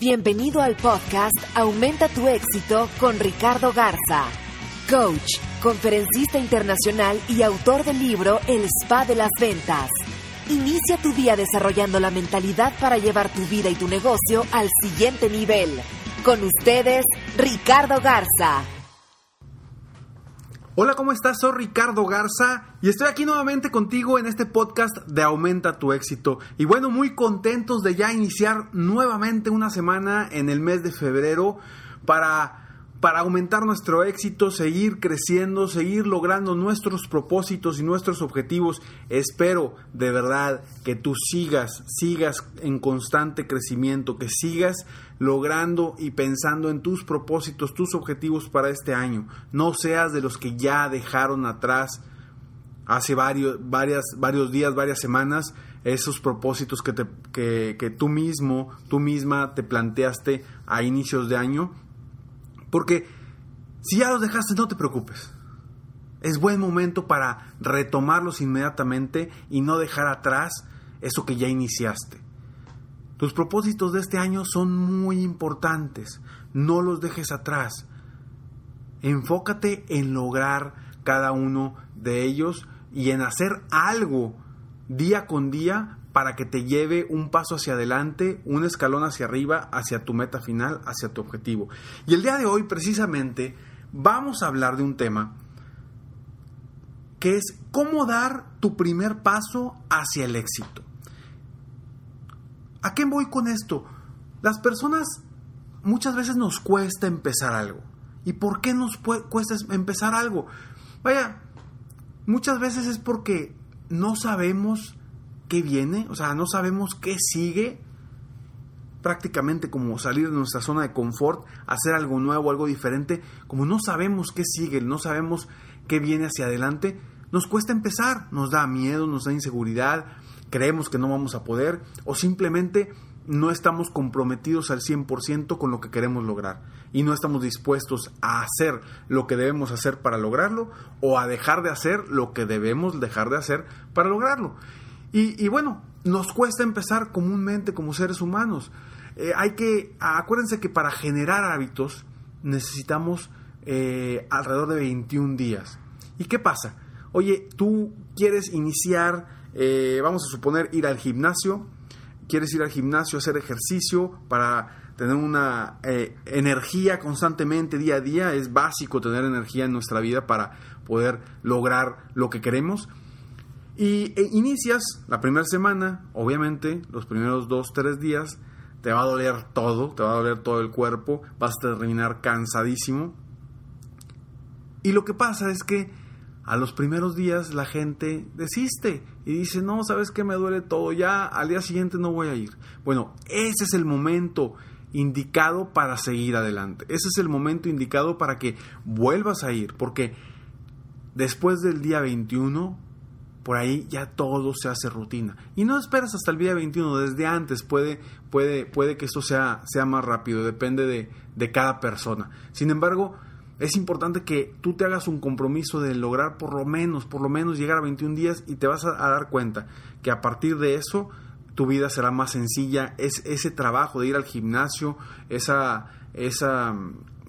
Bienvenido al podcast Aumenta tu éxito con Ricardo Garza, coach, conferencista internacional y autor del libro El Spa de las Ventas. Inicia tu día desarrollando la mentalidad para llevar tu vida y tu negocio al siguiente nivel. Con ustedes, Ricardo Garza. Hola, ¿cómo estás? Soy Ricardo Garza y estoy aquí nuevamente contigo en este podcast de Aumenta tu éxito. Y bueno, muy contentos de ya iniciar nuevamente una semana en el mes de febrero para para aumentar nuestro éxito, seguir creciendo, seguir logrando nuestros propósitos y nuestros objetivos. Espero de verdad que tú sigas, sigas en constante crecimiento, que sigas logrando y pensando en tus propósitos, tus objetivos para este año. No seas de los que ya dejaron atrás hace varios, varias, varios días, varias semanas, esos propósitos que, te, que, que tú mismo, tú misma te planteaste a inicios de año porque si ya los dejaste, no te preocupes. Es buen momento para retomarlos inmediatamente y no dejar atrás eso que ya iniciaste. Tus propósitos de este año son muy importantes. No los dejes atrás. Enfócate en lograr cada uno de ellos y en hacer algo día con día para que te lleve un paso hacia adelante, un escalón hacia arriba, hacia tu meta final, hacia tu objetivo. Y el día de hoy, precisamente, vamos a hablar de un tema que es cómo dar tu primer paso hacia el éxito. ¿A qué voy con esto? Las personas muchas veces nos cuesta empezar algo. ¿Y por qué nos cuesta empezar algo? Vaya, muchas veces es porque no sabemos qué viene, o sea, no sabemos qué sigue, prácticamente como salir de nuestra zona de confort, hacer algo nuevo, algo diferente, como no sabemos qué sigue, no sabemos qué viene hacia adelante, nos cuesta empezar, nos da miedo, nos da inseguridad, creemos que no vamos a poder o simplemente no estamos comprometidos al 100% con lo que queremos lograr y no estamos dispuestos a hacer lo que debemos hacer para lograrlo o a dejar de hacer lo que debemos dejar de hacer para lograrlo. Y, bueno, nos cuesta empezar comúnmente como seres humanos. Eh, hay que, acuérdense que para generar hábitos necesitamos eh, alrededor de 21 días. ¿Y qué pasa? Oye, tú quieres iniciar, eh, vamos a suponer, ir al gimnasio, quieres ir al gimnasio, hacer ejercicio para tener una energía constantemente día a día. Es básico tener energía en nuestra vida para poder lograr lo que queremos. Y e, inicias la primera semana, obviamente, los primeros dos, tres días, te va a doler todo, te va a doler todo el cuerpo, vas a terminar cansadísimo. Y lo que pasa es que a los primeros días la gente desiste y dice, no, sabes que me duele todo, ya al día siguiente no voy a ir. Bueno, ese es el momento indicado para seguir adelante. Ese es el momento indicado para que vuelvas a ir, porque después del día 21 por ahí ya todo se hace rutina. Y no esperas hasta el día 21, desde antes puede, puede, puede que esto sea, sea más rápido, depende de, de cada persona. Sin embargo, es importante que tú te hagas un compromiso de lograr por lo menos, por lo menos llegar a 21 días y te vas a, dar cuenta que a partir de eso tu vida será más sencilla. Es ese trabajo de ir al gimnasio, esa, esa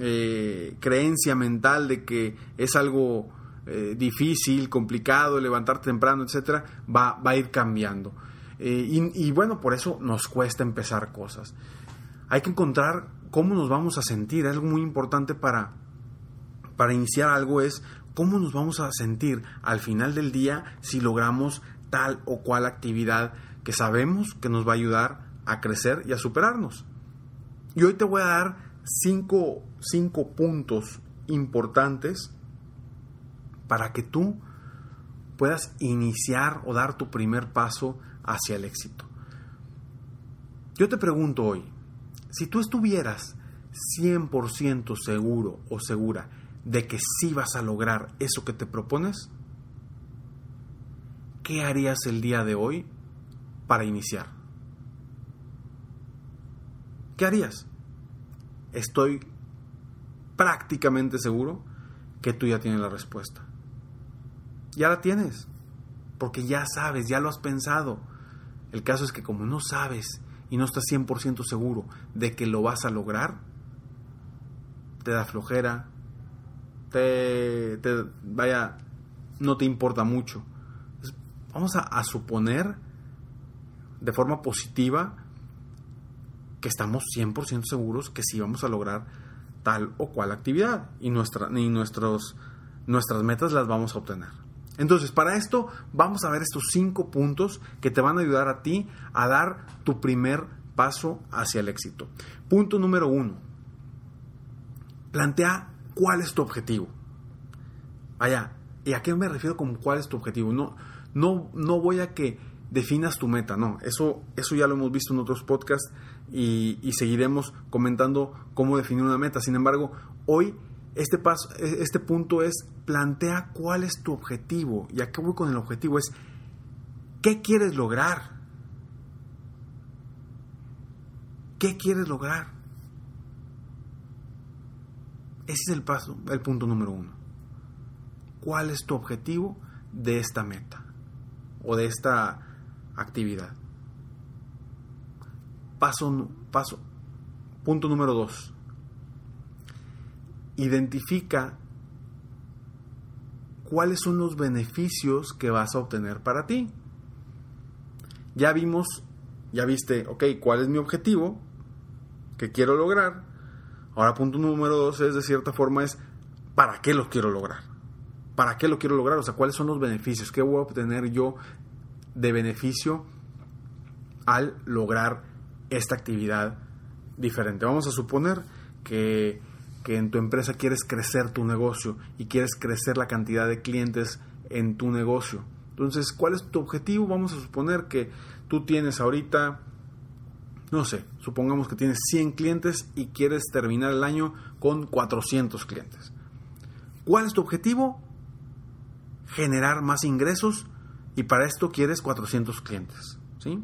eh, creencia mental de que es algo eh, difícil, complicado, levantar temprano, etcétera, va, va a ir cambiando. Eh, y, bueno, por eso nos cuesta empezar cosas. hay que encontrar cómo nos vamos a sentir. Algo muy importante para, para iniciar algo es cómo nos vamos a sentir al final del día si logramos tal o cual actividad que sabemos que nos va a ayudar a crecer y a superarnos. Y hoy te voy a dar cinco, cinco puntos importantes para que tú puedas iniciar o dar tu primer paso hacia el éxito. Yo te pregunto hoy, si tú estuvieras 100% seguro o segura de que sí vas a lograr eso que te propones, ¿qué harías el día de hoy para iniciar? ¿Qué harías? Estoy prácticamente seguro que tú ya tienes la respuesta. Ya la tienes, porque ya sabes, ya lo has pensado. El caso es que como no sabes y no estás 100% seguro de que lo vas a lograr, te da flojera, te, vaya, no te importa mucho. vamos a, suponer de forma positiva que estamos 100% seguros que sí vamos a lograr tal o cual actividad y, nuestra, y nuestros, nuestras metas las vamos a obtener. Entonces, para esto vamos a ver estos cinco puntos que te van a ayudar a ti a dar tu primer paso hacia el éxito. Punto número uno. Plantea cuál es tu objetivo. Vaya, ¿y a qué me refiero con cuál es tu objetivo? No, no, no voy a que definas tu meta, no. Eso, eso ya lo hemos visto en otros podcasts y seguiremos comentando cómo definir una meta. Sin embargo, hoy este, paso, e, este punto es plantea cuál es tu objetivo. Y acá voy con el objetivo, es ¿qué quieres lograr? ¿Qué quieres lograr? Ese es el paso, el punto número uno. ¿Cuál es tu objetivo de esta meta o de esta actividad? Paso, paso, punto número dos identifica cuáles son los beneficios que vas a obtener para ti. Ya vimos, ya viste, ok, cuál es mi objetivo que quiero lograr. Ahora punto número dos es, de cierta forma, es ¿para qué lo quiero lograr? ¿Para qué lo quiero lograr? O sea, ¿cuáles son los beneficios? ¿Qué voy a obtener yo de beneficio al lograr esta actividad diferente? Vamos a suponer que que en tu empresa quieres crecer tu negocio y quieres crecer la cantidad de clientes en tu negocio. Entonces, ¿cuál es tu objetivo? Vamos a suponer que tú tienes ahorita, no sé, supongamos que tienes 100 clientes y quieres terminar el año con 400 clientes. ¿Cuál es tu objetivo? Generar más ingresos y para esto quieres 400 clientes. ¿sí?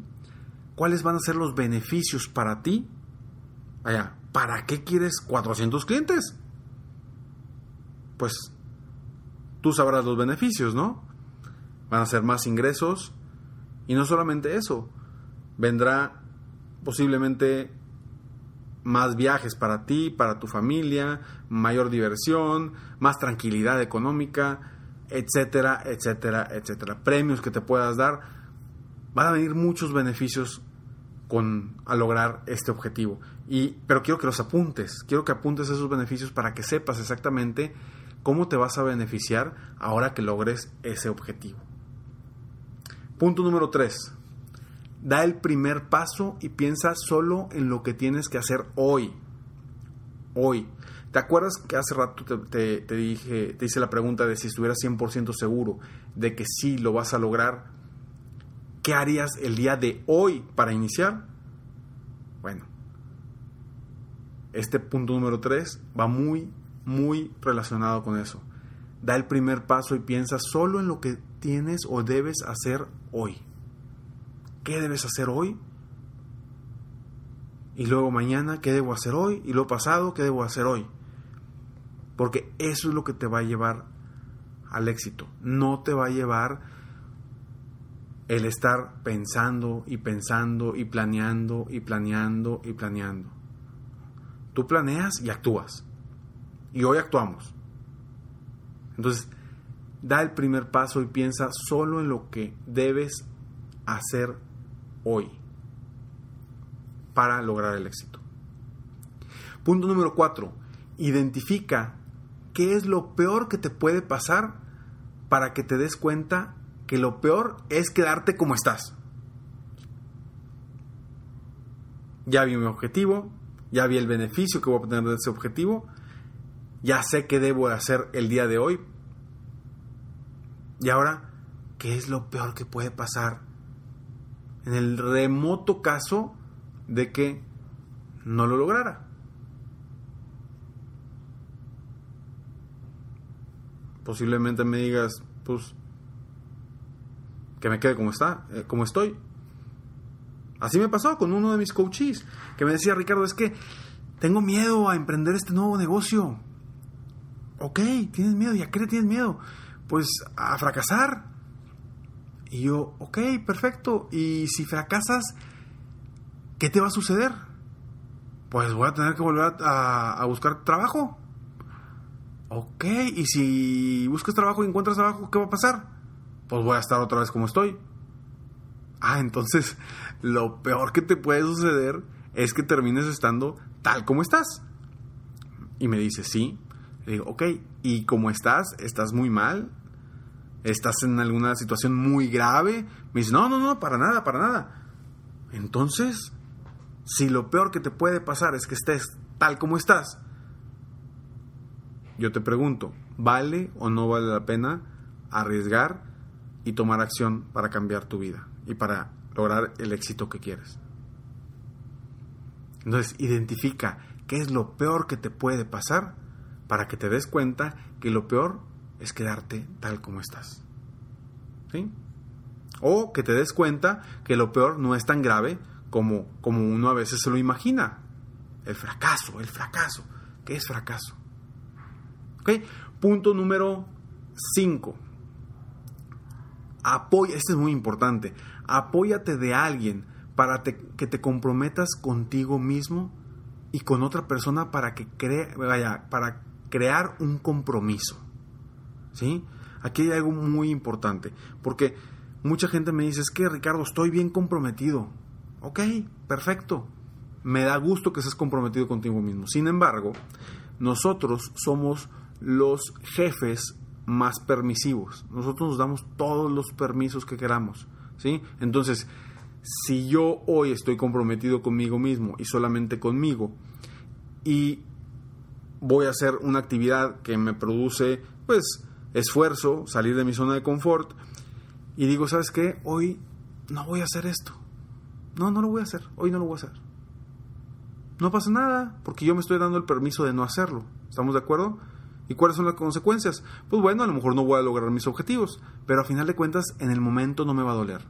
¿Cuáles van a ser los beneficios para ti? Allá, ¿para qué quieres 400 clientes? Pues tú sabrás los beneficios, ¿no? Van a ser más ingresos y no solamente eso, vendrá posiblemente más viajes para ti, para tu familia, mayor diversión, más tranquilidad económica, etcétera, etcétera, etcétera. Premios que te puedas dar. Van a venir muchos beneficios con, a lograr este objetivo. Y, pero quiero que los apuntes, quiero que apuntes esos beneficios para que sepas exactamente cómo te vas a beneficiar ahora que logres ese objetivo. Punto número 3. Da el primer paso y piensa solo en lo que tienes que hacer hoy. Hoy. ¿Te acuerdas que hace rato te, te, dije, te hice la pregunta de si estuvieras 100% seguro de que sí lo vas a lograr? ¿Qué harías el día de hoy para iniciar? Bueno, este punto número 3 va muy, muy relacionado con eso. Da el primer paso y piensa solo en lo que tienes o debes hacer hoy. ¿Qué debes hacer hoy? Y luego mañana, ¿qué debo hacer hoy? Y luego pasado, ¿qué debo hacer hoy? Porque eso es lo que te va a llevar al éxito. No te va a llevar el estar pensando y pensando y planeando y planeando y planeando. Tú planeas y actúas. Y hoy actuamos. Entonces, da el primer paso y piensa solo en lo que debes hacer hoy para lograr el éxito. Punto número cuatro, identifica qué es lo peor que te puede pasar para que te des cuenta lo peor es quedarte como estás. Ya vi mi objetivo, ya vi el beneficio que voy a obtener de ese objetivo, ya sé qué debo hacer el día de hoy. Y ahora, ¿qué es lo peor que puede pasar en el remoto caso de que no lo lograra? Posiblemente me digas, pues, que me quede como está, eh, como estoy. Así me pasó con uno de mis coaches, que me decía, Ricardo, es que tengo miedo a emprender este nuevo negocio. Ok, tienes miedo, ¿y a qué le tienes miedo? Pues a fracasar. Y yo, ok, perfecto. Y si fracasas, ¿qué te va a suceder? Pues voy a tener que volver a, a buscar trabajo. Ok, y si buscas trabajo y encuentras trabajo, ¿qué va a pasar? Pues voy a estar otra vez como estoy. Ah, entonces lo peor que te puede suceder es que termines estando tal como estás. Y me dice, sí. Le digo, ok, ¿y cómo estás? ¿Estás muy mal? ¿Estás en alguna situación muy grave? Me dice, no, no, no, para nada, para nada. Entonces, si lo peor que te puede pasar es que estés tal como estás, yo te pregunto, ¿vale o no vale la pena arriesgar y tomar acción para cambiar tu vida y para lograr el éxito que quieres? Entonces, identifica qué es lo peor que te puede pasar para que te des cuenta que lo peor es quedarte tal como estás. ¿Sí? O que te des cuenta que lo peor no es tan grave como, como uno a veces se lo imagina. El fracaso, el fracaso. ¿Qué es fracaso? Punto número 5. Apoya, este es muy importante. Apóyate de alguien para que te comprometas contigo mismo y con otra persona para que vaya, para crear un compromiso. ¿Sí? Aquí hay algo muy importante, porque mucha gente me dice, es que Ricardo, estoy bien comprometido. Ok, perfecto. Me da gusto que estés comprometido contigo mismo. Sin embargo, nosotros somos los jefes más permisivos. Nosotros nos damos todos los permisos que queramos, ¿sí? Entonces, si yo hoy estoy comprometido conmigo mismo y solamente conmigo y voy a hacer una actividad que me produce pues esfuerzo, salir de mi zona de confort y digo, ¿sabes qué? Hoy no voy a hacer esto. No, no lo voy a hacer. Hoy no lo voy a hacer. No pasa nada, porque yo me estoy dando el permiso de no hacerlo. ¿Estamos de acuerdo? ¿Y cuáles son las consecuencias? Pues bueno, a lo mejor no voy a lograr mis objetivos, pero a final de cuentas en el momento no me va a doler.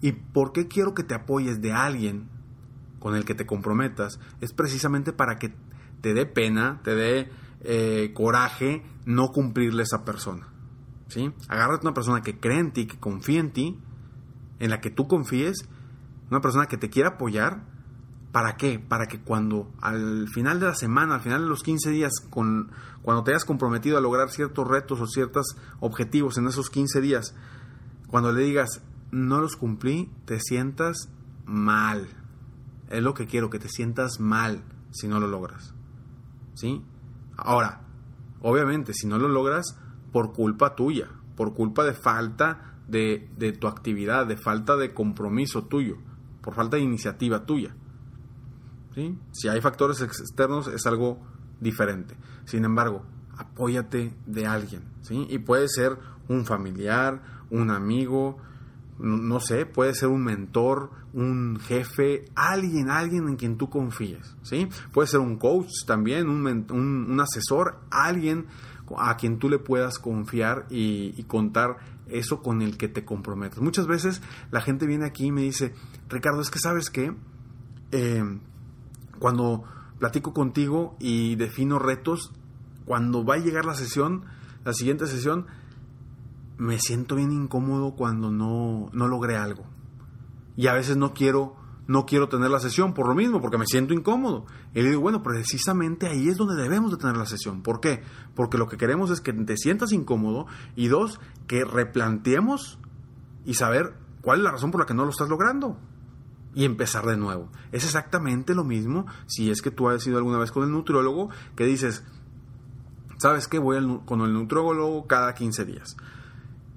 ¿Y por qué quiero que te apoyes de alguien con el que te comprometas? Es precisamente para que te dé pena, te dé eh, coraje no cumplirle a esa persona. ¿sí? Agárrate una persona que cree en ti, que confía en ti, en la que tú confíes, una persona que te quiera apoyar ¿Para qué? Para que cuando al final de la semana, al final de los 15 días, con, cuando te hayas comprometido a lograr ciertos retos o ciertos objetivos en esos 15 días, cuando le digas, no los cumplí, te sientas mal. Es lo que quiero, que te sientas mal si no lo logras. ¿Sí? Ahora, obviamente, si no lo logras, por culpa tuya, por culpa de falta de, de tu actividad, de falta de compromiso tuyo, por falta de iniciativa tuya. Si hay factores externos es algo diferente. Sin embargo, apóyate de alguien. Y puede ser un familiar, un amigo, no sé, puede ser un mentor, un jefe, alguien, alguien en quien tú confíes. Puede ser un coach también, un, un, asesor, alguien a quien tú le puedas confiar y, contar eso con el que te comprometes. Muchas veces la gente viene aquí y me dice, Ricardo, es que sabes que eh, cuando platico contigo y defino retos, cuando va a llegar la sesión, la siguiente sesión, me siento bien incómodo cuando no, no logré algo. Y a veces no quiero, no quiero tener la sesión por lo mismo, porque me siento incómodo. Y le digo, bueno, precisamente ahí es donde debemos de tener la sesión. ¿Por qué? Porque lo que queremos es que te sientas incómodo y dos, que replanteemos y saber cuál es la razón por la que no lo estás logrando. Y empezar de nuevo. Es exactamente lo mismo si es que tú has ido alguna vez con el nutriólogo que dices, ¿sabes qué? Voy con el nutriólogo cada 15 días.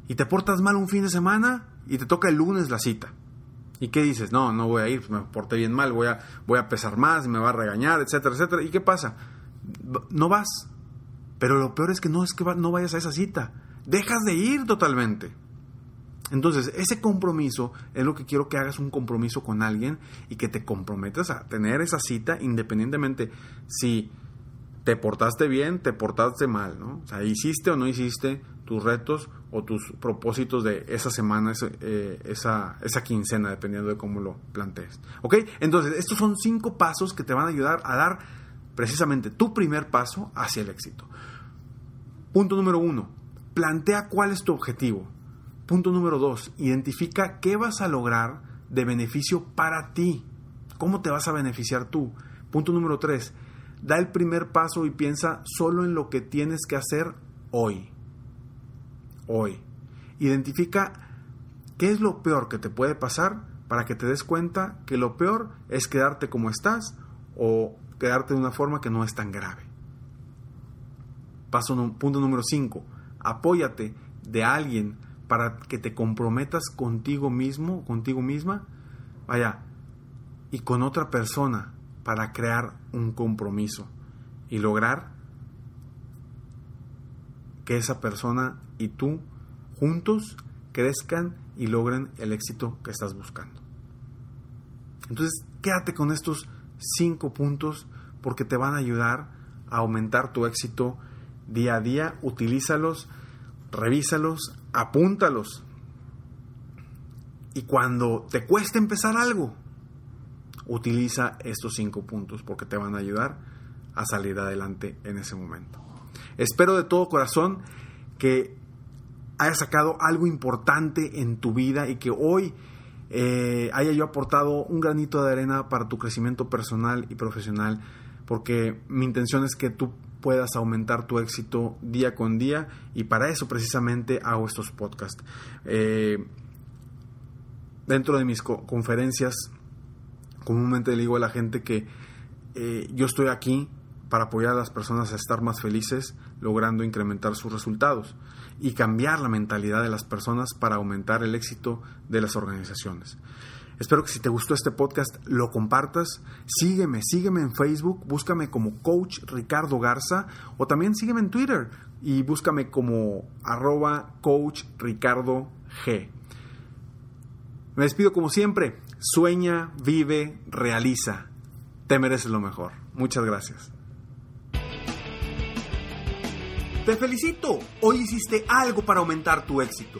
Y te portas mal un fin de semana y te toca el lunes la cita. ¿Y qué dices? No, no voy a ir, me porté bien mal, voy a, voy a pesar más, me va a regañar, etcétera, etcétera. ¿Y qué pasa? No vas. Pero lo peor es que no es que no vayas a esa cita. Dejas de ir totalmente. Entonces, ese compromiso es lo que quiero que hagas un compromiso con alguien y que te comprometas a tener esa cita independientemente si te portaste bien, te portaste mal, ¿no? O sea, hiciste o no hiciste tus retos o tus propósitos de esa semana, eh, esa, esa quincena, dependiendo de cómo lo plantees. ¿Ok? Entonces, estos son cinco pasos que te van a ayudar a dar precisamente tu primer paso hacia el éxito. Punto número uno, plantea cuál es tu objetivo. Punto número dos, identifica qué vas a lograr de beneficio para ti. ¿Cómo te vas a beneficiar tú? Punto número tres, da el primer paso y piensa solo en lo que tienes que hacer hoy. Hoy. Identifica qué es lo peor que te puede pasar para que te des cuenta que lo peor es quedarte como estás o quedarte de una forma que no es tan grave. Paso punto número 5. Apóyate de alguien para que te comprometas contigo mismo, contigo misma, vaya, y con otra persona para crear un compromiso y lograr que esa persona y tú juntos crezcan y logren el éxito que estás buscando. Entonces, quédate con estos cinco puntos porque te van a ayudar a aumentar tu éxito día a día. Utilízalos, revísalos, apúntalos. Y cuando te cueste empezar algo, utiliza estos cinco puntos porque te van a ayudar a salir adelante en ese momento. Espero de todo corazón que hayas sacado algo importante en tu vida y que hoy eh, haya yo aportado un granito de arena para tu crecimiento personal y profesional, porque mi intención es que tú puedas aumentar tu éxito día con día y para eso precisamente hago estos podcasts. Eh, dentro de mis conferencias comúnmente le digo a la gente que eh, yo estoy aquí para apoyar a las personas a estar más felices, logrando incrementar sus resultados y cambiar la mentalidad de las personas para aumentar el éxito de las organizaciones. Espero que si te gustó este podcast lo compartas. Sígueme, sígueme en Facebook, búscame como Coach Ricardo Garza o también sígueme en Twitter y búscame como arroba Coach Ricardo G. Me despido como siempre. Sueña, vive, realiza. Te mereces lo mejor. Muchas gracias. Te felicito. Hoy hiciste algo para aumentar tu éxito.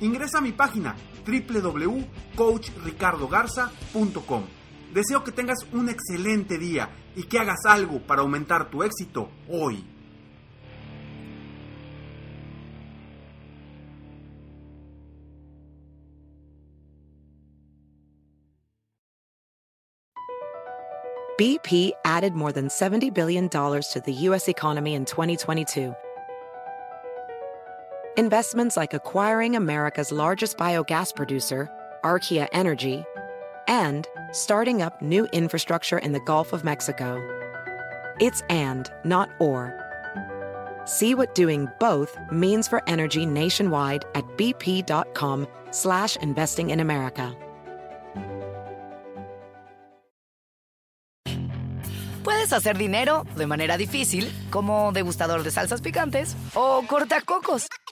ingresa a mi página www.coachricardogarza.com. Deseo que tengas un excelente día y que hagas algo para aumentar tu éxito hoy. BP added more than $70 billion to the U.S. economy in 2022 Investments like acquiring America's largest biogas producer, Archaea Energy, and starting up new infrastructure in the Gulf of Mexico. It's and, not or. See what doing both means for energy nationwide at bp.com slash investing in America. Puedes hacer dinero de manera difícil, como degustador de salsas picantes, o cortacocos